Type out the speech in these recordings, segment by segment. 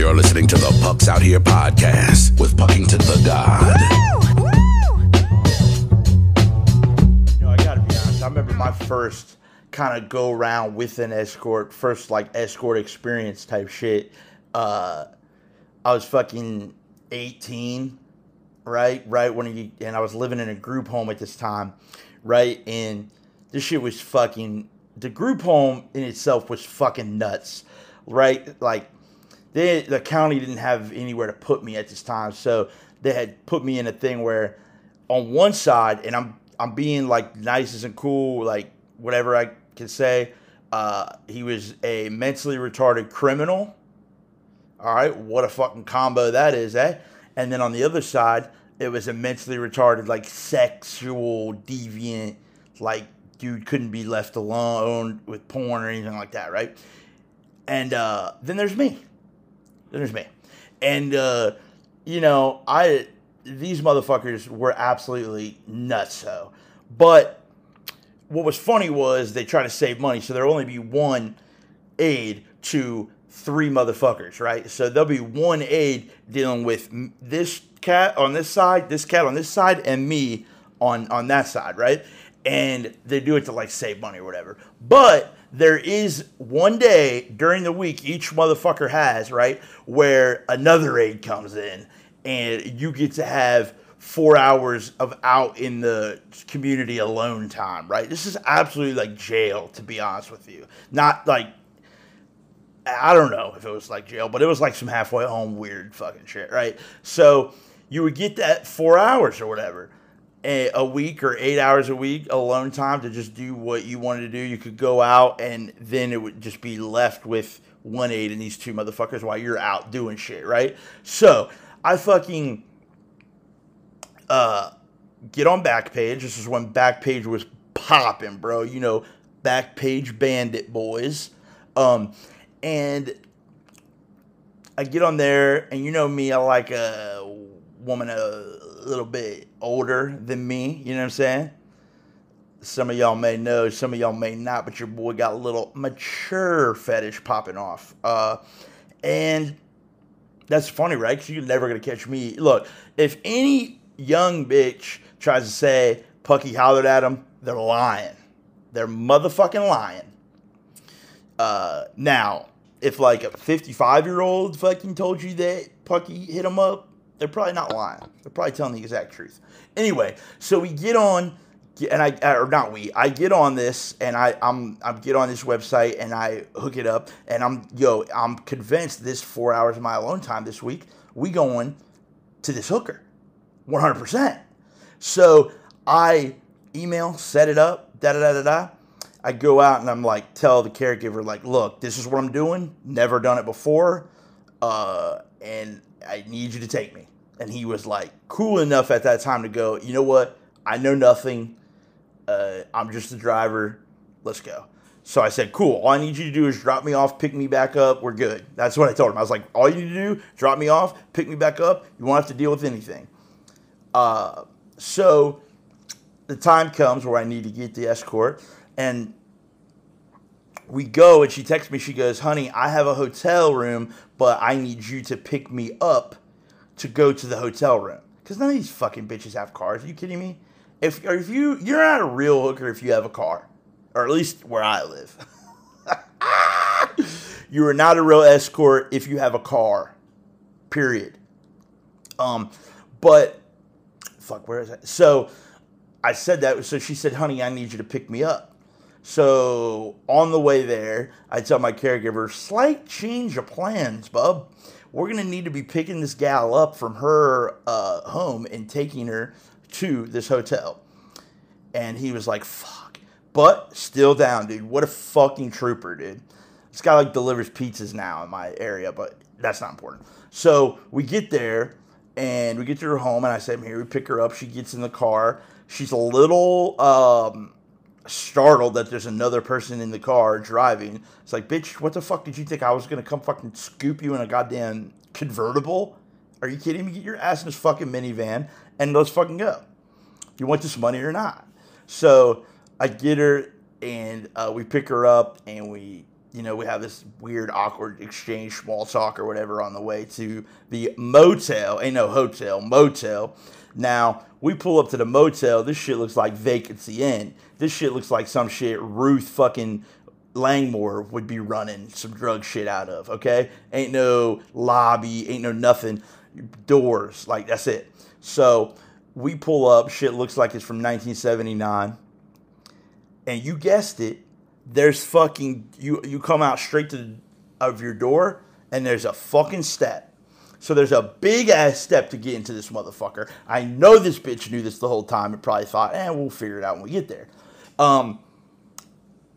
You're listening to the Pucks Out Here podcast with Puckington the God. You know, I gotta be honest. I remember my first kind of go around with an escort, first like escort experience type shit. Uh, I was fucking 18, right? Right when you and I was living in a group home at this time, right? And this shit was fucking the group home in itself was fucking nuts, right? Like they the county didn't have anywhere to put me at this time, so they had put me in a thing where on one side, and I'm I'm being like nice and cool, like whatever I can say. Uh, he was a mentally retarded criminal. All right, what a fucking combo that is, eh? And then on the other side, it was a mentally retarded, like sexual deviant, like dude couldn't be left alone with porn or anything like that, right? And uh, then there's me. There's me. And uh, you know, I these motherfuckers were absolutely nuts so. But what was funny was they try to save money, so there'll only be one aide to three motherfuckers, right? So there'll be one aide dealing with this cat on this side, this cat on this side, and me on on that side, right? And they do it to like save money or whatever. But there is one day during the week each motherfucker has, right, where another aide comes in and you get to have four hours of out in the community alone time, right? This is absolutely like jail, to be honest with you. Not like I don't know if it was like jail, but it was like some halfway home weird fucking shit, right? So you would get that four hours or whatever a, week or eight hours a week alone time to just do what you wanted to do. You could go out and then it would just be left with one aide and these two motherfuckers while you're out doing shit, right? So I fucking uh, get on Backpage. This is when Backpage was popping, bro. You know, Backpage Bandit boys. Um, and I get on there, and you know me, I like a woman a little bit older than me. You know what I'm saying? Some of y'all may know, some of y'all may not, but your boy got a little mature fetish popping off. Uh, and that's funny, right? Because you're never gonna catch me. Look, if any young bitch tries to say Pucky hollered at him, they're lying. They're motherfucking lying. Uh, now, if like a 55 year old fucking told you that Pucky hit him up, they're probably not lying. They're probably telling the exact truth. Anyway, so we get on, and I or not we, I get on this, and I I'm I get on this website, and I hook it up, and I'm yo, I'm convinced this four hours of my alone time this week, we going to this hooker, 100. percent So I email, set it up, da da da da da. I go out and I'm like, tell the caregiver, like, look, this is what I'm doing. Never done it before. Uh, and I need you to take me. And he was like, cool enough at that time to go, you know what? I know nothing. Uh, I'm just the driver. Let's go. So I said, cool. All I need you to do is drop me off, pick me back up. We're good. That's what I told him. I was like, all you need to do, drop me off, pick me back up. You won't have to deal with anything. Uh, so the time comes where I need to get the escort, and we go, and she texts me. She goes, "Honey, I have a hotel room, but I need you to pick me up to go to the hotel room because none of these fucking bitches have cars. Are you kidding me? If if you you're not a real hooker if you have a car, or at least where I live." you are not a real escort if you have a car. Period. Um, but fuck, where is that? So I said that. So she said, "Honey, I need you to pick me up." So on the way there, I tell my caregiver, "Slight change of plans, bub. We're gonna need to be picking this gal up from her uh, home and taking her to this hotel." And he was like, "Fuck," but still down, dude. What a fucking trooper, dude. This guy like delivers pizzas now in my area, but that's not important. So we get there and we get to her home, and I say, I'm here. We pick her up. She gets in the car. She's a little um, startled that there's another person in the car driving. It's like, bitch, what the fuck did you think I was gonna come fucking scoop you in a goddamn convertible? Are you kidding me? Get your ass in this fucking minivan and let's fucking go. You want this money or not? So I get her and uh, we pick her up and we you know, we have this weird, awkward exchange, small talk or whatever on the way to the motel. Ain't no hotel, motel. Now, we pull up to the motel. This shit looks like Vacancy Inn. This shit looks like some shit Ruth fucking Langmore would be running some drug shit out of, okay? Ain't no lobby, ain't no nothing. Doors, like that's it. So we pull up, shit looks like it's from 1979. And you guessed it, there's fucking you you come out straight to the, of your door and there's a fucking step. So there's a big ass step to get into this motherfucker. I know this bitch knew this the whole time and probably thought, eh, we'll figure it out when we get there. Um,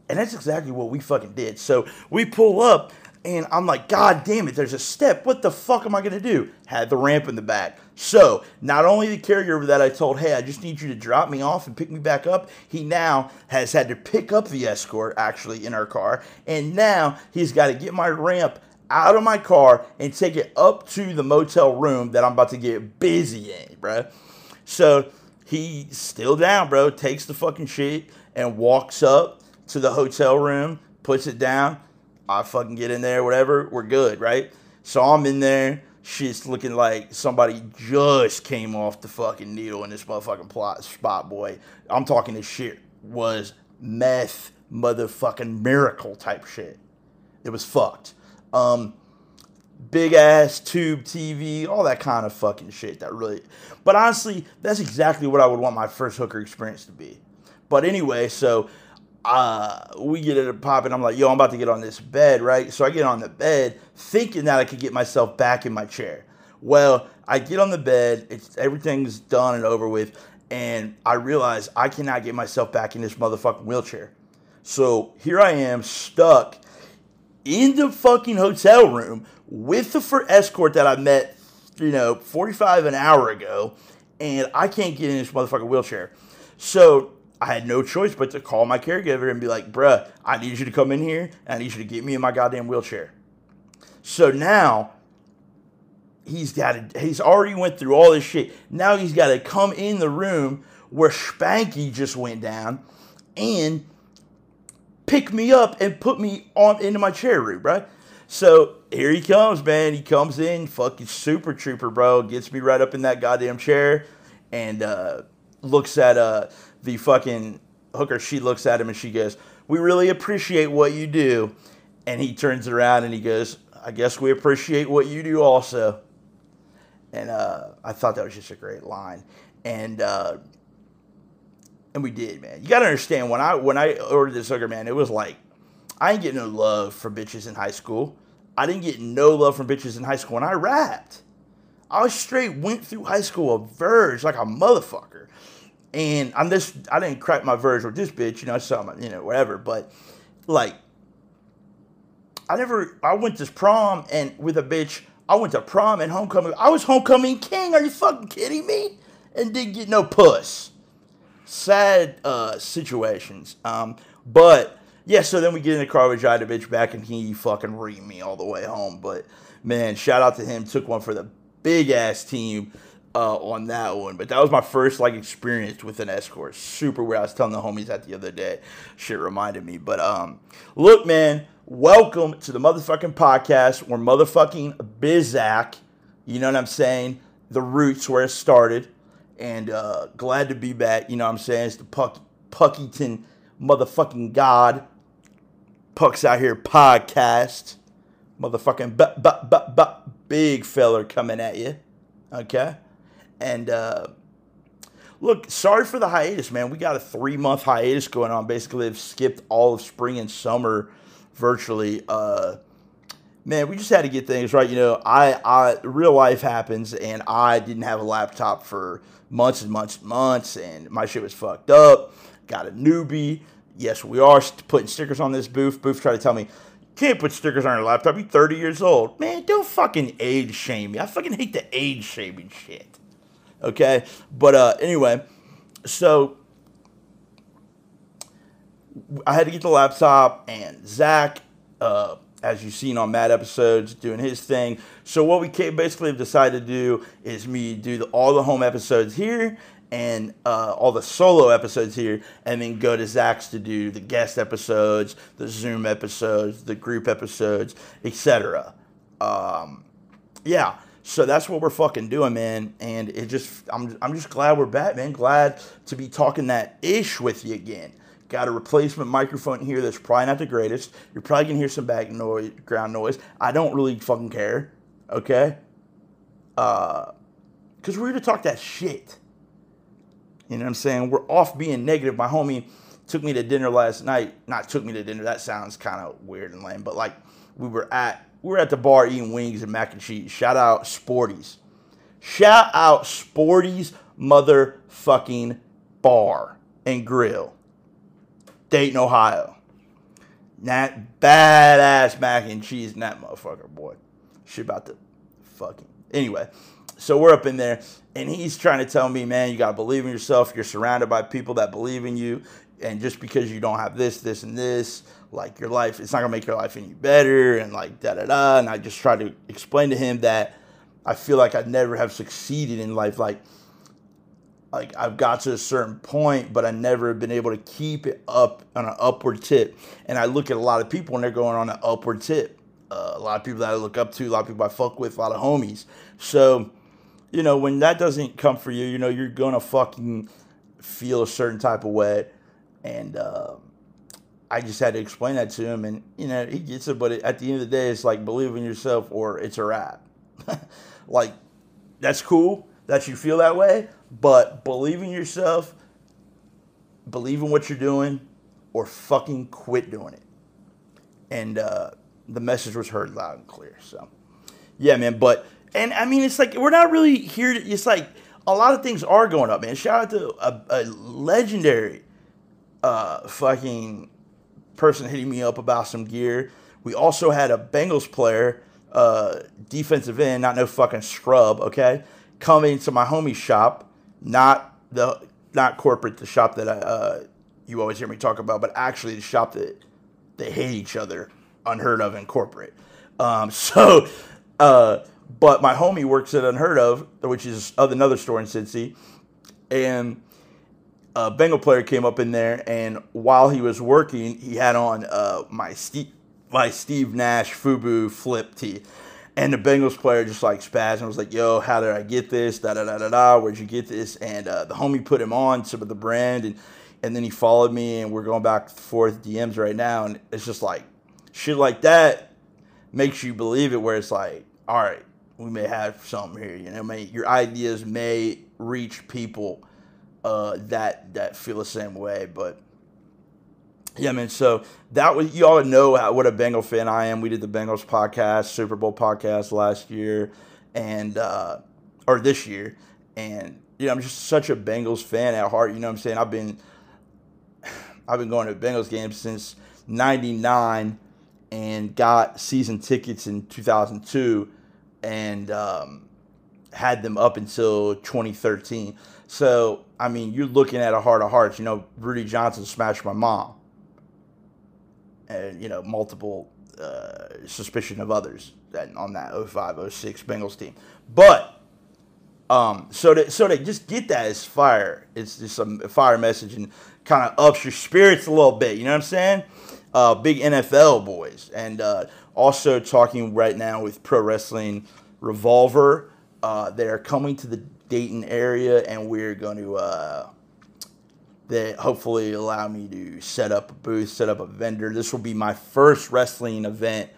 and that's exactly what we fucking did. So we pull up and I'm like, God damn it, there's a step. What the fuck am I gonna do? Had the ramp in the back. So not only the caregiver that I told, hey, I just need you to drop me off and pick me back up, he now has had to pick up the escort actually in our car. And now he's got to get my ramp out of my car and take it up to the motel room that I'm about to get busy in, bro. So he's still down, bro. Takes the fucking shit and walks up to the hotel room, puts it down. I fucking get in there, whatever. We're good, right? So I'm in there. Shit's looking like somebody just came off the fucking needle in this motherfucking plot spot, boy. I'm talking this shit was meth motherfucking miracle type shit. It was fucked. Um, big ass tube TV, all that kind of fucking shit. That really, but honestly, that's exactly what I would want my first hooker experience to be. But anyway, so uh, we get it popping. I'm like, yo, I'm about to get on this bed, right? So I get on the bed thinking that I could get myself back in my chair. Well, I get on the bed, it's everything's done and over with, and I realize I cannot get myself back in this motherfucking wheelchair. So here I am stuck in the fucking hotel room with the for escort that I met, you know, 45 an hour ago, and I can't get in this motherfucking wheelchair. So I had no choice but to call my caregiver and be like, bruh, I need you to come in here and I need you to get me in my goddamn wheelchair. So now he's got to, he's already went through all this shit. Now he's got to come in the room where Spanky just went down and pick me up and put me on into my chair room, right? So here he comes, man. He comes in, fucking super trooper, bro. Gets me right up in that goddamn chair and uh, looks at uh, the fucking hooker, she looks at him and she goes, We really appreciate what you do. And he turns around and he goes, I guess we appreciate what you do also. And uh, I thought that was just a great line. And uh, and we did, man. You gotta understand when I when I ordered this hooker, man, it was like I ain't getting no love from bitches in high school. I didn't get no love from bitches in high school when I rapped. I straight went through high school a verge like a motherfucker. And I'm this I didn't crack my verge with this bitch, you know, some you know, whatever. But like I never I went to prom and with a bitch, I went to prom and homecoming. I was homecoming king. Are you fucking kidding me? And didn't get no puss. Sad uh situations. Um, but yeah, so then we get in the car, drive the bitch back, and he fucking reamed me all the way home. But man, shout out to him. Took one for the big ass team uh, on that one. But that was my first like experience with an escort. Super weird. I was telling the homies that the other day. Shit reminded me. But um, look, man, welcome to the motherfucking podcast. We're motherfucking Bizak. You know what I'm saying? The roots where it started. And uh, glad to be back. You know what I'm saying? It's the Puck Puckington motherfucking God. Pucks out here podcast. Motherfucking bu- bu- bu- bu- big feller coming at you. Okay? And uh, look, sorry for the hiatus, man. We got a three month hiatus going on. Basically, they've skipped all of spring and summer virtually. Uh, man, we just had to get things right. You know, I, I real life happens, and I didn't have a laptop for months and months and months, and my shit was fucked up. Got a newbie. Yes, we are putting stickers on this booth. Booth tried to tell me, can't put stickers on your laptop. You're 30 years old. Man, don't fucking age shame me. I fucking hate the age shaming shit. Okay? But uh, anyway, so I had to get the laptop, and Zach, uh, as you've seen on Mad episodes, doing his thing. So what we basically have decided to do is me do the, all the home episodes here, and uh, all the solo episodes here, and then go to Zach's to do the guest episodes, the Zoom episodes, the group episodes, etc. Um, yeah, so that's what we're fucking doing, man. And it just, I'm, I'm just glad we're back, man. Glad to be talking that ish with you again. Got a replacement microphone here that's probably not the greatest. You're probably gonna hear some background noise. I don't really fucking care, okay? Uh, cause we're here to talk that shit. You know what I'm saying? We're off being negative. My homie took me to dinner last night. Not took me to dinner. That sounds kind of weird and lame, but like we were at we were at the bar eating wings and mac and cheese. Shout out Sporty's. Shout out Sporty's motherfucking bar and grill. Dayton, Ohio. That badass mac and cheese in that motherfucker, boy. Shit about to fucking. Anyway, so we're up in there, and he's trying to tell me, man, you gotta believe in yourself. You're surrounded by people that believe in you, and just because you don't have this, this, and this, like your life, it's not gonna make your life any better, and like da da da. And I just try to explain to him that I feel like I never have succeeded in life, like like I've got to a certain point, but I never have been able to keep it up on an upward tip. And I look at a lot of people and they're going on an upward tip. Uh, a lot of people that I look up to, a lot of people I fuck with, a lot of homies. So, you know, when that doesn't come for you, you know, you're gonna fucking feel a certain type of way. And uh, I just had to explain that to him, and you know, he gets it. But at the end of the day, it's like believe in yourself, or it's a wrap. like that's cool that you feel that way, but believe in yourself, believe in what you're doing, or fucking quit doing it. And uh, the message was heard loud and clear. So, yeah, man. But and I mean, it's like we're not really here. To, it's like a lot of things are going up, man. Shout out to a, a legendary uh, fucking person hitting me up about some gear. We also had a Bengals player, uh, defensive end, not no fucking scrub, okay, coming to my homie's shop, not the not corporate, the shop that I, uh, you always hear me talk about, but actually the shop that they hate each other, unheard of in corporate. Um, so, uh, but my homie works at Unheard of, which is another store in Cincy, and a Bengal player came up in there, and while he was working, he had on uh, my Steve my Steve Nash Fubu flip tee. And the Bengals player just like spazzed and was like, yo, how did I get this? Da da da da da. Where'd you get this? And uh, the homie put him on some of the brand and and then he followed me and we're going back and forth DMs right now. And it's just like shit like that makes you believe it where it's like, all right, we may have something here. You know, may, your ideas may reach people uh, that that feel the same way. But yeah, man. So that was you all know how, what a Bengal fan I am. We did the Bengals podcast, Super Bowl podcast last year, and uh, or this year, and you know I'm just such a Bengals fan at heart. You know what I'm saying? I've been I've been going to Bengals games since '99, and got season tickets in 2002, and um, had them up until 2013. So I mean, you're looking at a heart of hearts. You know, Rudi Johnson smashed my mom and you know multiple uh, suspicion of others on that 05 06 Bengals team. But um, so to so to just get that is fire. It's just a fire message and kind of ups your spirits a little bit. You know what I'm saying? Uh, big NFL boys, and uh, also talking right now with Pro Wrestling Revolver. Uh, they are coming to the Dayton area, and we're going to uh, that hopefully allow me to set up a booth, set up a vendor. This will be my first wrestling event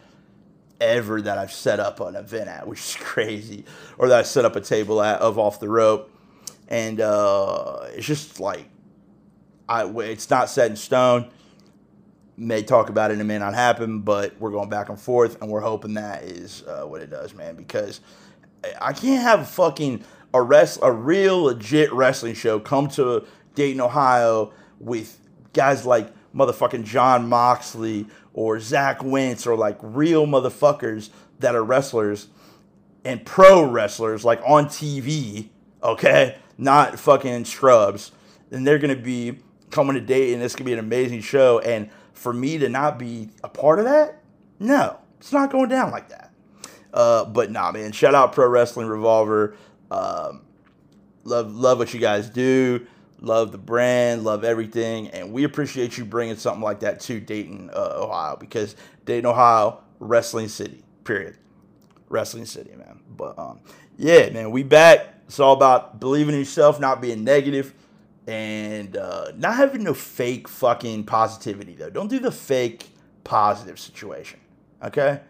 ever that I've set up an event at, which is crazy, or that I set up a table at of off the rope, and uh, it's just like I it's not set in stone. May talk about it a minute, not happen, but we're going back and forth, and we're hoping that is uh, what it does, man. Because I can't have a fucking a a real legit wrestling show come to Dayton, Ohio, with guys like motherfucking Jon Moxley or Zach Wentz or like real motherfuckers that are wrestlers and pro wrestlers like on TV, okay, not fucking scrubs. And they're gonna be coming to Dayton. This could be an amazing show. And for me to not be a part of that, no, it's not going down like that. Uh, but nah, man. Shout out Pro Wrestling Revolver. Um, love love what you guys do. Love the brand, love everything, and we appreciate you bringing something like that to Dayton, uh, Ohio, because Dayton, Ohio, wrestling city. Period. Wrestling city, man. But um, yeah, man, we back. It's all about believing in yourself, not being negative, and uh, not having no fake fucking positivity though. Don't do the fake positive situation, okay?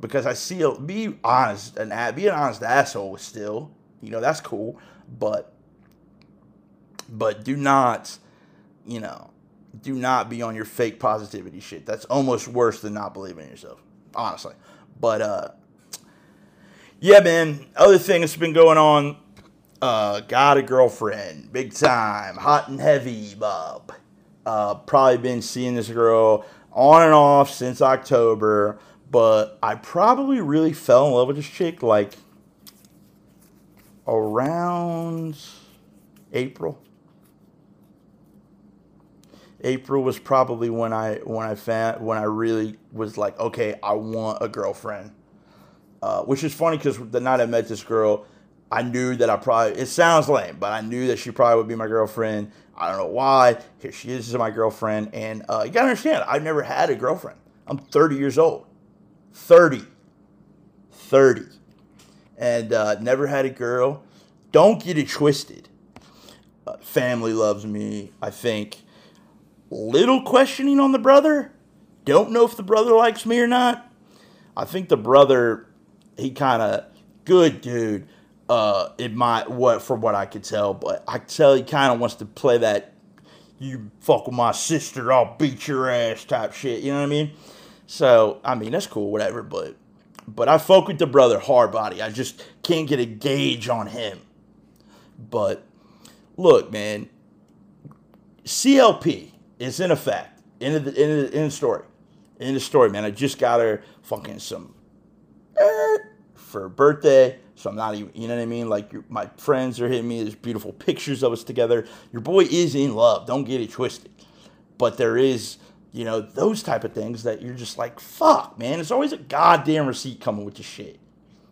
Because I see be honest and be an honest asshole still, you know that's cool, but but do not, you know, do not be on your fake positivity shit. That's almost worse than not believing in yourself, honestly. But uh, yeah, man. Other thing that's been going on. Uh, got a girlfriend, big time, hot and heavy, Bob. Uh, probably been seeing this girl on and off since October, but I probably really fell in love with this chick like around April. April was probably when I when I found when I really was like, okay, I want a girlfriend. Uh, which is funny because the night I met this girl, I knew that I probably it sounds lame, but I knew that she probably would be my girlfriend. I don't know why. Here she is, my girlfriend, and uh, you gotta understand, I've never had a girlfriend. I'm 30 years old, 30, 30, and uh, never had a girl. Don't get it twisted. Uh, family loves me. I think little questioning on the brother. Don't know if the brother likes me or not. I think the brother, he kind of good dude. Uh, it might what from what I could tell, but I tell he kind of wants to play that you fuck with my sister, I'll beat your ass type shit. You know what I mean? So I mean that's cool, whatever. But but I fuck with the brother hard body. I just can't get a gauge on him. But look, man, CLP is in effect. In the in the, in the story. In the story, man. I just got her fucking some er, for her birthday. So I'm not even, you know what I mean? Like my friends are hitting me. There's beautiful pictures of us together. Your boy is in love. Don't get it twisted. But there is, you know, those type of things that you're just like, fuck, man. There's always a goddamn receipt coming with the shit.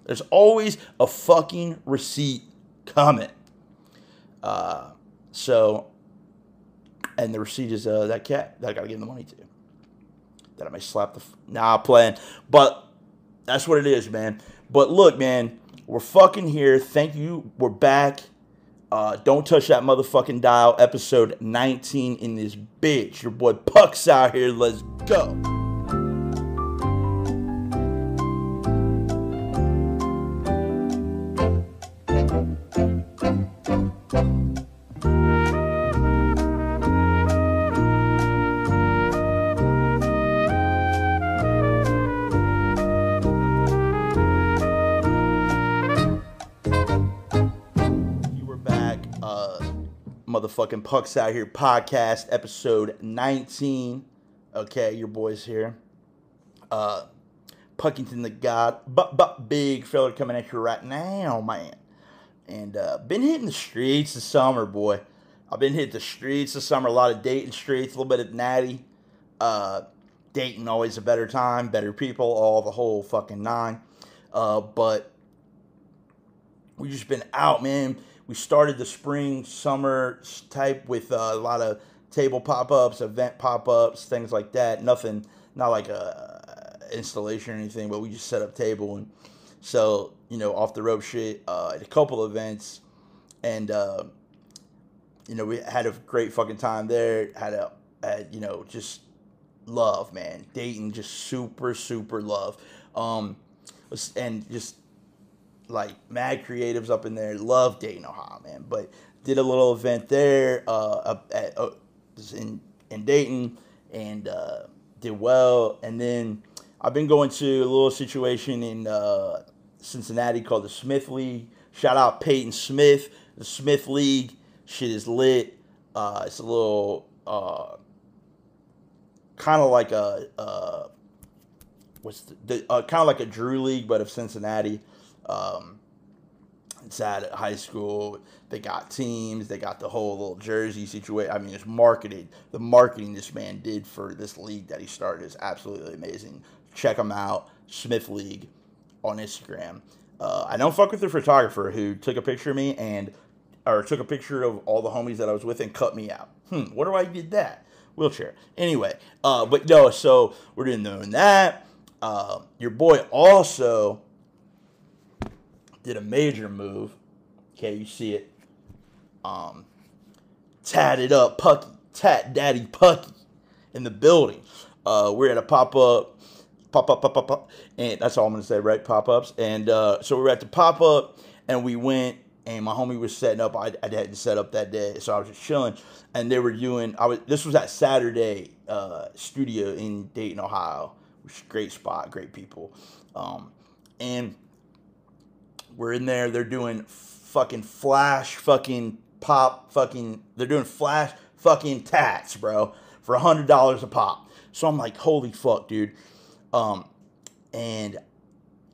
There's always a fucking receipt coming. Uh, so and the receipt is uh, that cat that I gotta give the money to. That I may slap the f- nah playing, but that's what it is, man. But look, man, we're fucking here. Thank you. We're back. Uh, don't touch that motherfucking dial. Episode 19 in this bitch. Your boy Puck's out here. Let's go. Motherfucking Pucks Out Here podcast, episode 19. Okay, your boys here. Uh, Puckington the God, but but big fella coming at you right now, man. And uh, been hitting the streets this summer, boy. I've been hitting the streets this summer. A lot of Dayton streets, a little bit of natty. Uh, Dayton always a better time, better people, all the whole fucking nine. Uh, but we just been out, man we started the spring summer type with uh, a lot of table pop-ups event pop-ups things like that. Nothing not like a installation or anything but we just set up table and so you know off the rope shit uh, at a couple events. And uh, you know we had a great fucking time there. Had a had, you know just love man. Dayton just super super love. Um and just like mad creatives up in there. Love Dayton, Ohio, man. But did a little event there uh, at, uh, in in Dayton and uh, did well. And then I've been going to a little situation in uh, Cincinnati called the Smith League. Shout out Peyton Smith, the Smith League. Shit is lit. Uh, it's a little uh, kind of like a uh, what's the, the kind of like a Drew League, but of Cincinnati. Um, it's at high school. They got teams. They got the whole little jersey situation. I mean, it's marketed. The marketing this man did for this league that he started is absolutely amazing. Check him out, Smith League, on Instagram. Uh, I don't fuck with the photographer who took a picture of me and or took a picture of all the homies that I was with and cut me out. Hmm, where do I did that? Wheelchair. Anyway, uh, but no, so we're doing that. Uh, your boy also did a major move. Okay, you see it. Um, tatted up Pucky, tat daddy Pucky in the building. Uh, we're at a pop up, pop up, pop up, pop, and that's all I'm gonna say, right? Pop ups, and uh, so we're at the pop up, and we went, and my homie was setting up. I, I hadn't set up that day, so I was just chilling, and they were doing. I was. This was at Saturday uh, studio in Dayton, Ohio, which great spot, great people, um, and we're in there. They're doing fucking flash, fucking pop, fucking. They're doing flash, fucking tats, bro, for a hundred dollars a pop. So I'm like, holy fuck, dude. Um, and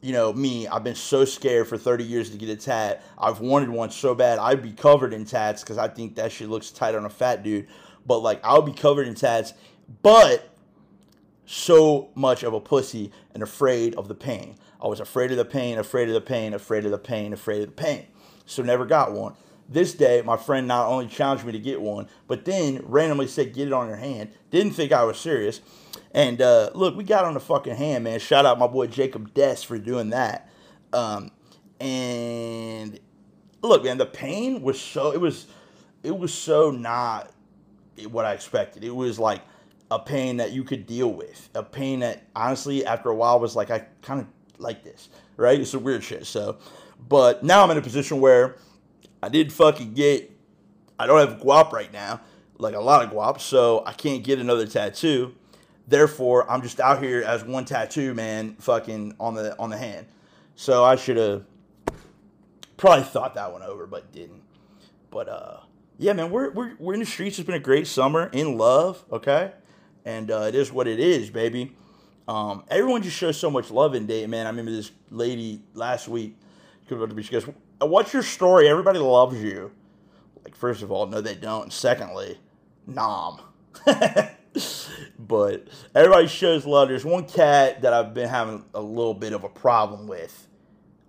you know me, I've been so scared for 30 years to get a tat. I've wanted one so bad. I'd be covered in tats because I think that shit looks tight on a fat dude. But like, I'll be covered in tats, but so much of a pussy and afraid of the pain. I was afraid of the pain, afraid of the pain, afraid of the pain, afraid of the pain. So never got one. This day, my friend not only challenged me to get one, but then randomly said, "Get it on your hand." Didn't think I was serious. And uh, look, we got on the fucking hand, man. Shout out my boy Jacob Dess for doing that. Um, and look, man, the pain was so it was it was so not what I expected. It was like a pain that you could deal with. A pain that honestly, after a while, was like I kind of like this, right? It's a weird shit. So, but now I'm in a position where I didn't fucking get. I don't have guap right now, like a lot of guap, so I can't get another tattoo. Therefore, I'm just out here as one tattoo man, fucking on the on the hand. So I should have probably thought that one over, but didn't. But uh, yeah, man, we're we're we're in the streets. It's been a great summer in love, okay, and uh, it is what it is, baby. Um, everyone just shows so much love in Dayton, man. I remember this lady last week. She goes, "What's your story? Everybody loves you." Like, first of all, no, they don't. Secondly, nom. but everybody shows love. There's one cat that I've been having a little bit of a problem with,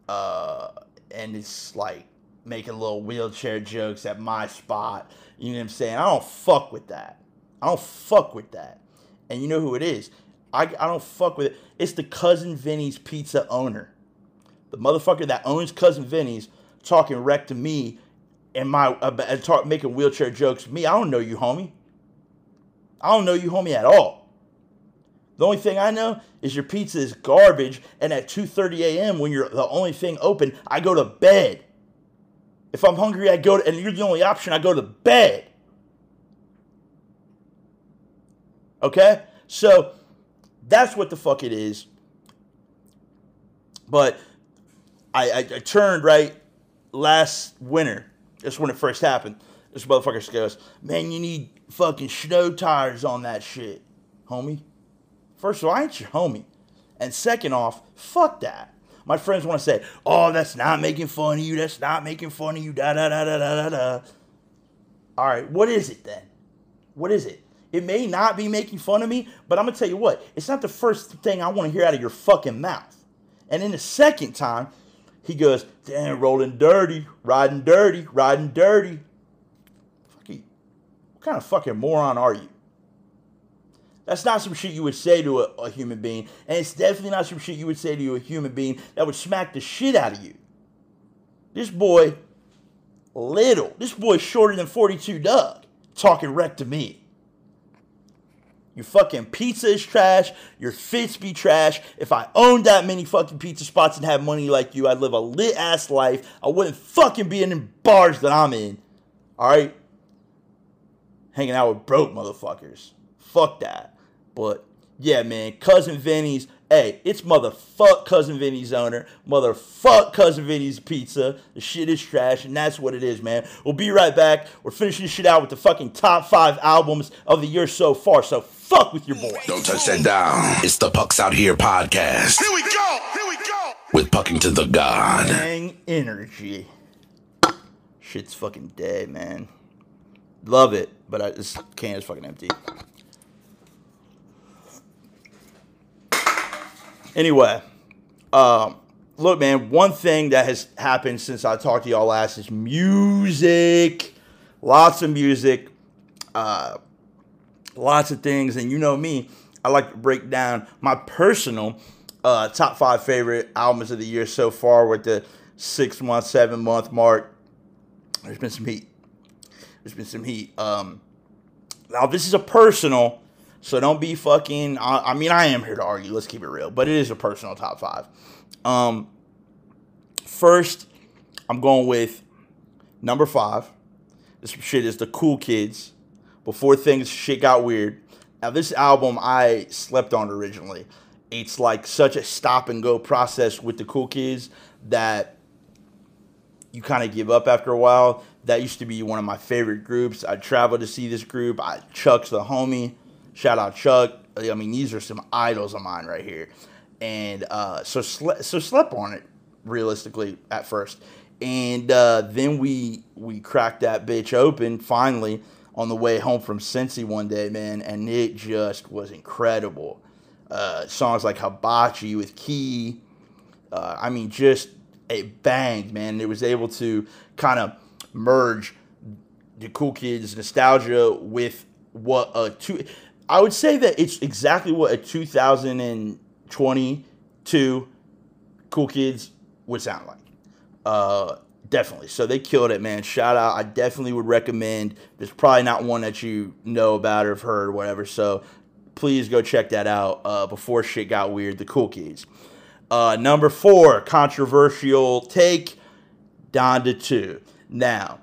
uh, and it's like making little wheelchair jokes at my spot. You know what I'm saying? I don't fuck with that. I don't fuck with that. And you know who it is? I, I don't fuck with it. It's the Cousin Vinny's pizza owner. The motherfucker that owns Cousin Vinny's talking wreck to me and my uh, talk, making wheelchair jokes. Me, I don't know you, homie. I don't know you, homie, at all. The only thing I know is your pizza is garbage, and at 2:30 a.m. when you're the only thing open, I go to bed. If I'm hungry, I go to, and you're the only option, I go to bed. Okay? So that's what the fuck it is. But I, I, I turned right last winter. That's when it first happened. This motherfucker goes, man, you need fucking snow tires on that shit, homie. First of all, I ain't your homie. And second off, fuck that. My friends want to say, oh, that's not making fun of you. That's not making fun of you. Da da da da da da da. All right, what is it then? What is it? It may not be making fun of me, but I'm gonna tell you what. It's not the first thing I want to hear out of your fucking mouth. And then the second time, he goes, damn, rolling dirty, riding dirty, riding dirty. What kind of fucking moron are you? That's not some shit you would say to a, a, human being. And it's definitely not some shit you would say to a human being that would smack the shit out of you. This boy, little, this boy shorter than 42 Dugg, talking wreck to me. Your fucking pizza is trash. Your fits be trash. If I owned that many fucking pizza spots and had money like you, I'd live a lit ass life. I wouldn't fucking be in the bars that I'm in. Alright? hanging out with broke motherfuckers. Fuck that. But yeah, man, cousin Vinny's. Hey, it's motherfuck cousin Vinny's owner. Motherfuck cousin Vinny's pizza. The shit is trash, and that's what it is, man. We'll be right back. We're finishing this shit out with the fucking top five albums of the year so far. So fuck with your boy. Don't touch that down. It's the Pucks Out Here podcast. Here we go. Here we go. With Puckington the God. Bang energy. Shit's fucking dead, man. Love it, but I, this can is fucking empty. Anyway, um, look, man, one thing that has happened since I talked to y'all last is music. Lots of music. Uh, lots of things. And you know me, I like to break down my personal uh, top five favorite albums of the year so far with the six month, seven month mark. There's been some heat. There's been some heat. Um, now, this is a personal, so don't be fucking. I, I mean, I am here to argue. Let's keep it real, but it is a personal top five. Um, first, I'm going with number five. This shit is the Cool Kids. Before things shit got weird. Now, this album I slept on originally. It's like such a stop and go process with the Cool Kids that you kind of give up after a while. That used to be one of my favorite groups. I traveled to see this group. I Chuck's the homie. Shout out Chuck. I mean, these are some idols of mine right here. And uh, so sle- so slept on it realistically at first. And uh, then we we cracked that bitch open finally on the way home from Cincy one day, man, and it just was incredible. Uh, songs like Hibachi with Key, uh, I mean, just it banged, man. It was able to kind of merge the cool kids nostalgia with what a two. I would say that it's exactly what a 2022 cool kids would sound like. Uh, definitely. So they killed it, man. Shout out. I definitely would recommend. There's probably not one that you know about or have heard or whatever. So please go check that out uh, before shit got weird. The Cool Kids. Uh, number four, controversial take, Donda 2. Now,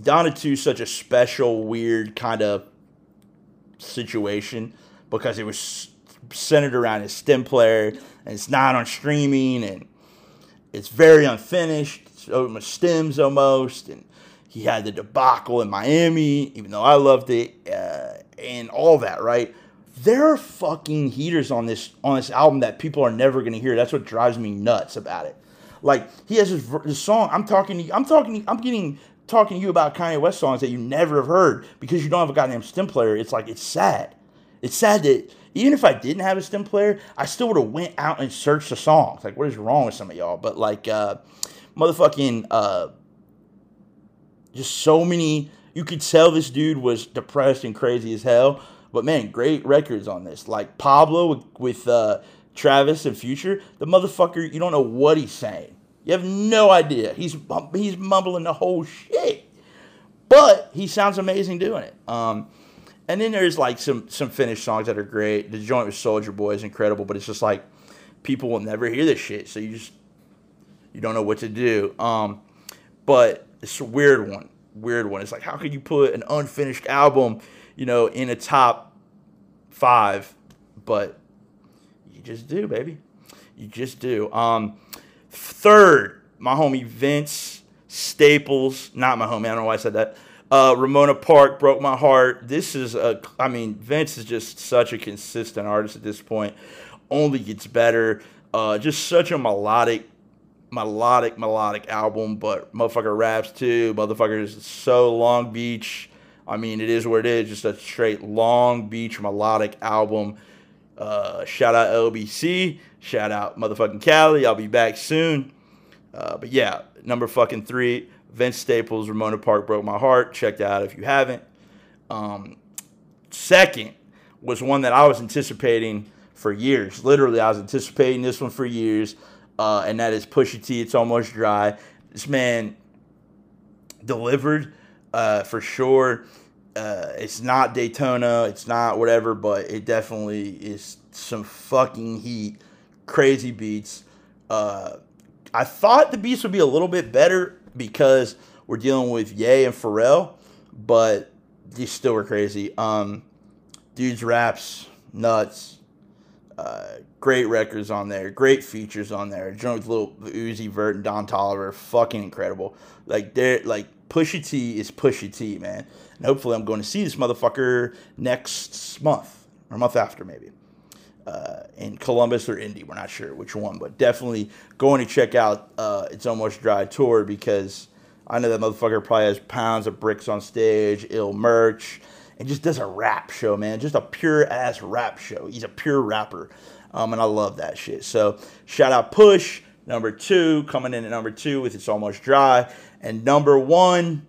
Donda 2 is such a special, weird kind of situation because it was centered around his stem player and it's not on streaming and it's very unfinished. It's almost stems almost. And he had the debacle in Miami, even though I loved it, uh, and all that, right? there are fucking heaters on this on this album that people are never gonna hear. That's what drives me nuts about it. Like he has this, this song. I'm talking. I'm talking. I'm getting talking to you about Kanye West songs that you never have heard because you don't have a goddamn stem player. It's like it's sad. It's sad that even if I didn't have a stem player, I still would have went out and searched the songs. Like what is wrong with some of y'all? But like uh, motherfucking uh, just so many. You could tell this dude was depressed and crazy as hell but man, great records on this. Like Pablo with, with uh, Travis and Future, the motherfucker, you don't know what he's saying. You have no idea. He's he's mumbling the whole shit, but he sounds amazing doing it. Um, and then there's like some some finished songs that are great. The joint with Soulja Boy is incredible, but it's just like people will never hear this shit, so you just you don't know what to do. Um, but it's a weird one, weird one. It's like how could you put an unfinished album you know, in a top five, but you just do, baby. You just do. Um, third, my homie Vince Staples, not my homie. I don't know why I said that. Uh, Ramona Park broke my heart. This is a, I mean, Vince is just such a consistent artist at this point. Only gets better. Uh, just such a melodic, melodic, melodic album. But motherfucker raps too. Motherfucker is so Long Beach I mean, it is what it is. Just a straight Long Beach melodic album. Uh, shout out LBC. Shout out motherfucking Cali. I'll be back soon. Uh, but yeah, number fucking three, Vince Staples, Ramona Park broke my heart. Check that out if you haven't. Um, second was one that I was anticipating for years. Literally, I was anticipating this one for years, uh, and that is Pusha T. It's almost dry. This man delivered uh, for sure. Uh, it's not Daytona, it's not whatever, but it definitely is some fucking heat, crazy beats. Uh, I thought the beats would be a little bit better because we're dealing with Ye and Pharrell, but these still were crazy. Um, dude's raps nuts. Uh, great records on there, great features on there. Joint with little Uzi Vert and Don Toliver, fucking incredible. Like they're like Pusha T is Pusha T, man. And hopefully, I'm going to see this motherfucker next month or month after, maybe. Uh, in Columbus or Indy, we're not sure which one, but definitely going to check out uh, It's Almost Dry tour because I know that motherfucker probably has pounds of bricks on stage, ill merch, and just does a rap show, man. Just a pure ass rap show. He's a pure rapper, um, and I love that shit. So shout out Push, Number two, coming in at number two with It's Almost Dry. And number one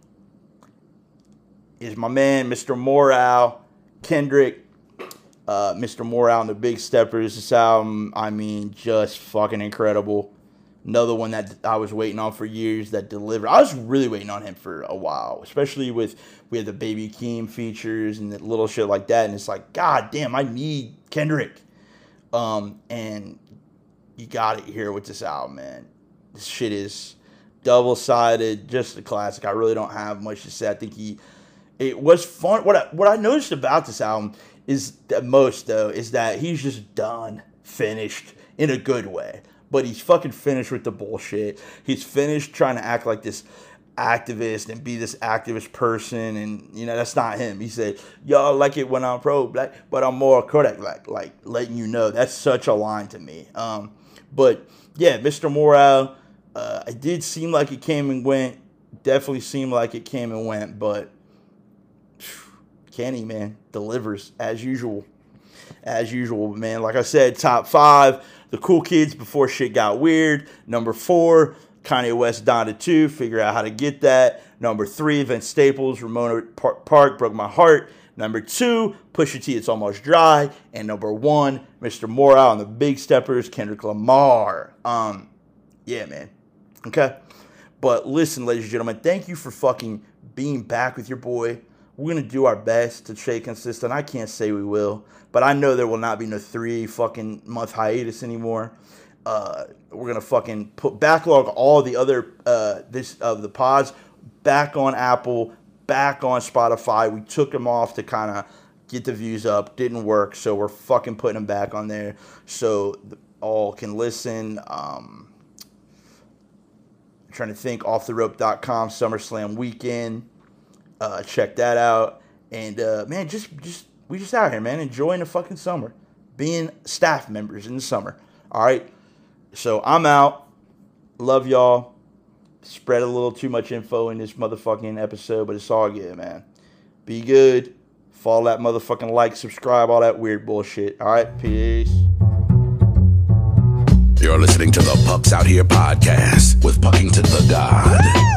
is my man, Mr. Morale, Kendrick. Uh, Mr. Morale in the Big Steppers. This album, I mean, just fucking incredible. Another one that I was waiting on for years that delivered. I was really waiting on him for a while, especially with we had the Baby Keem features and the little shit like that. And it's like, God damn, I need Kendrick. Um, and you got it here with this album, man. This shit is double sided, just a classic. I really don't have much to say. I think he, it was fun. What I, what I noticed about this album is the most though is that he's just done, finished in a good way. But he's fucking finished with the bullshit. He's finished trying to act like this activist and be this activist person and you know that's not him he said y'all like it when i'm pro black but i'm more correct like like letting you know that's such a line to me um but yeah, Mr. Morale, uh, it did seem like it came and went. Definitely seemed like it came and went, but Kenny, man, delivers as usual. As usual, man. Like I said, top five, the cool kids before shit got weird. Number four, Kanye West Donda 2, figure out how to get that. Number three, Vince Staples, Ramona Park, Broke My Heart. Number two, Pusha T, It's Almost Dry. And number one, Mr. Morale and the Big Steppers, Kendrick Lamar. Um, yeah, man. Okay. But listen, ladies and gentlemen, thank you for fucking being back with your boy. We're gonna do our best to stay consistent. I can't say we will, but I know there will not be no three fucking month hiatus anymore. Uh, we're gonna fucking put backlog all the other uh, this of the pods back on Apple, back on Spotify. We took them off to kind of get the views up. Didn't work, so we're fucking putting them back on there so all can listen. Um, trying to think offtherope.com SummerSlam weekend. Uh, check that out. And uh, man, just just we just out here, man, enjoying the fucking summer, being staff members in the summer. All right. So I'm out. Love y'all spread a little too much info in this motherfucking episode, but it's all good, man. Be good. Follow that motherfucking like, subscribe, all that weird bullshit. All right, peace. You're listening to the Pucks Out Here podcast with Puckington the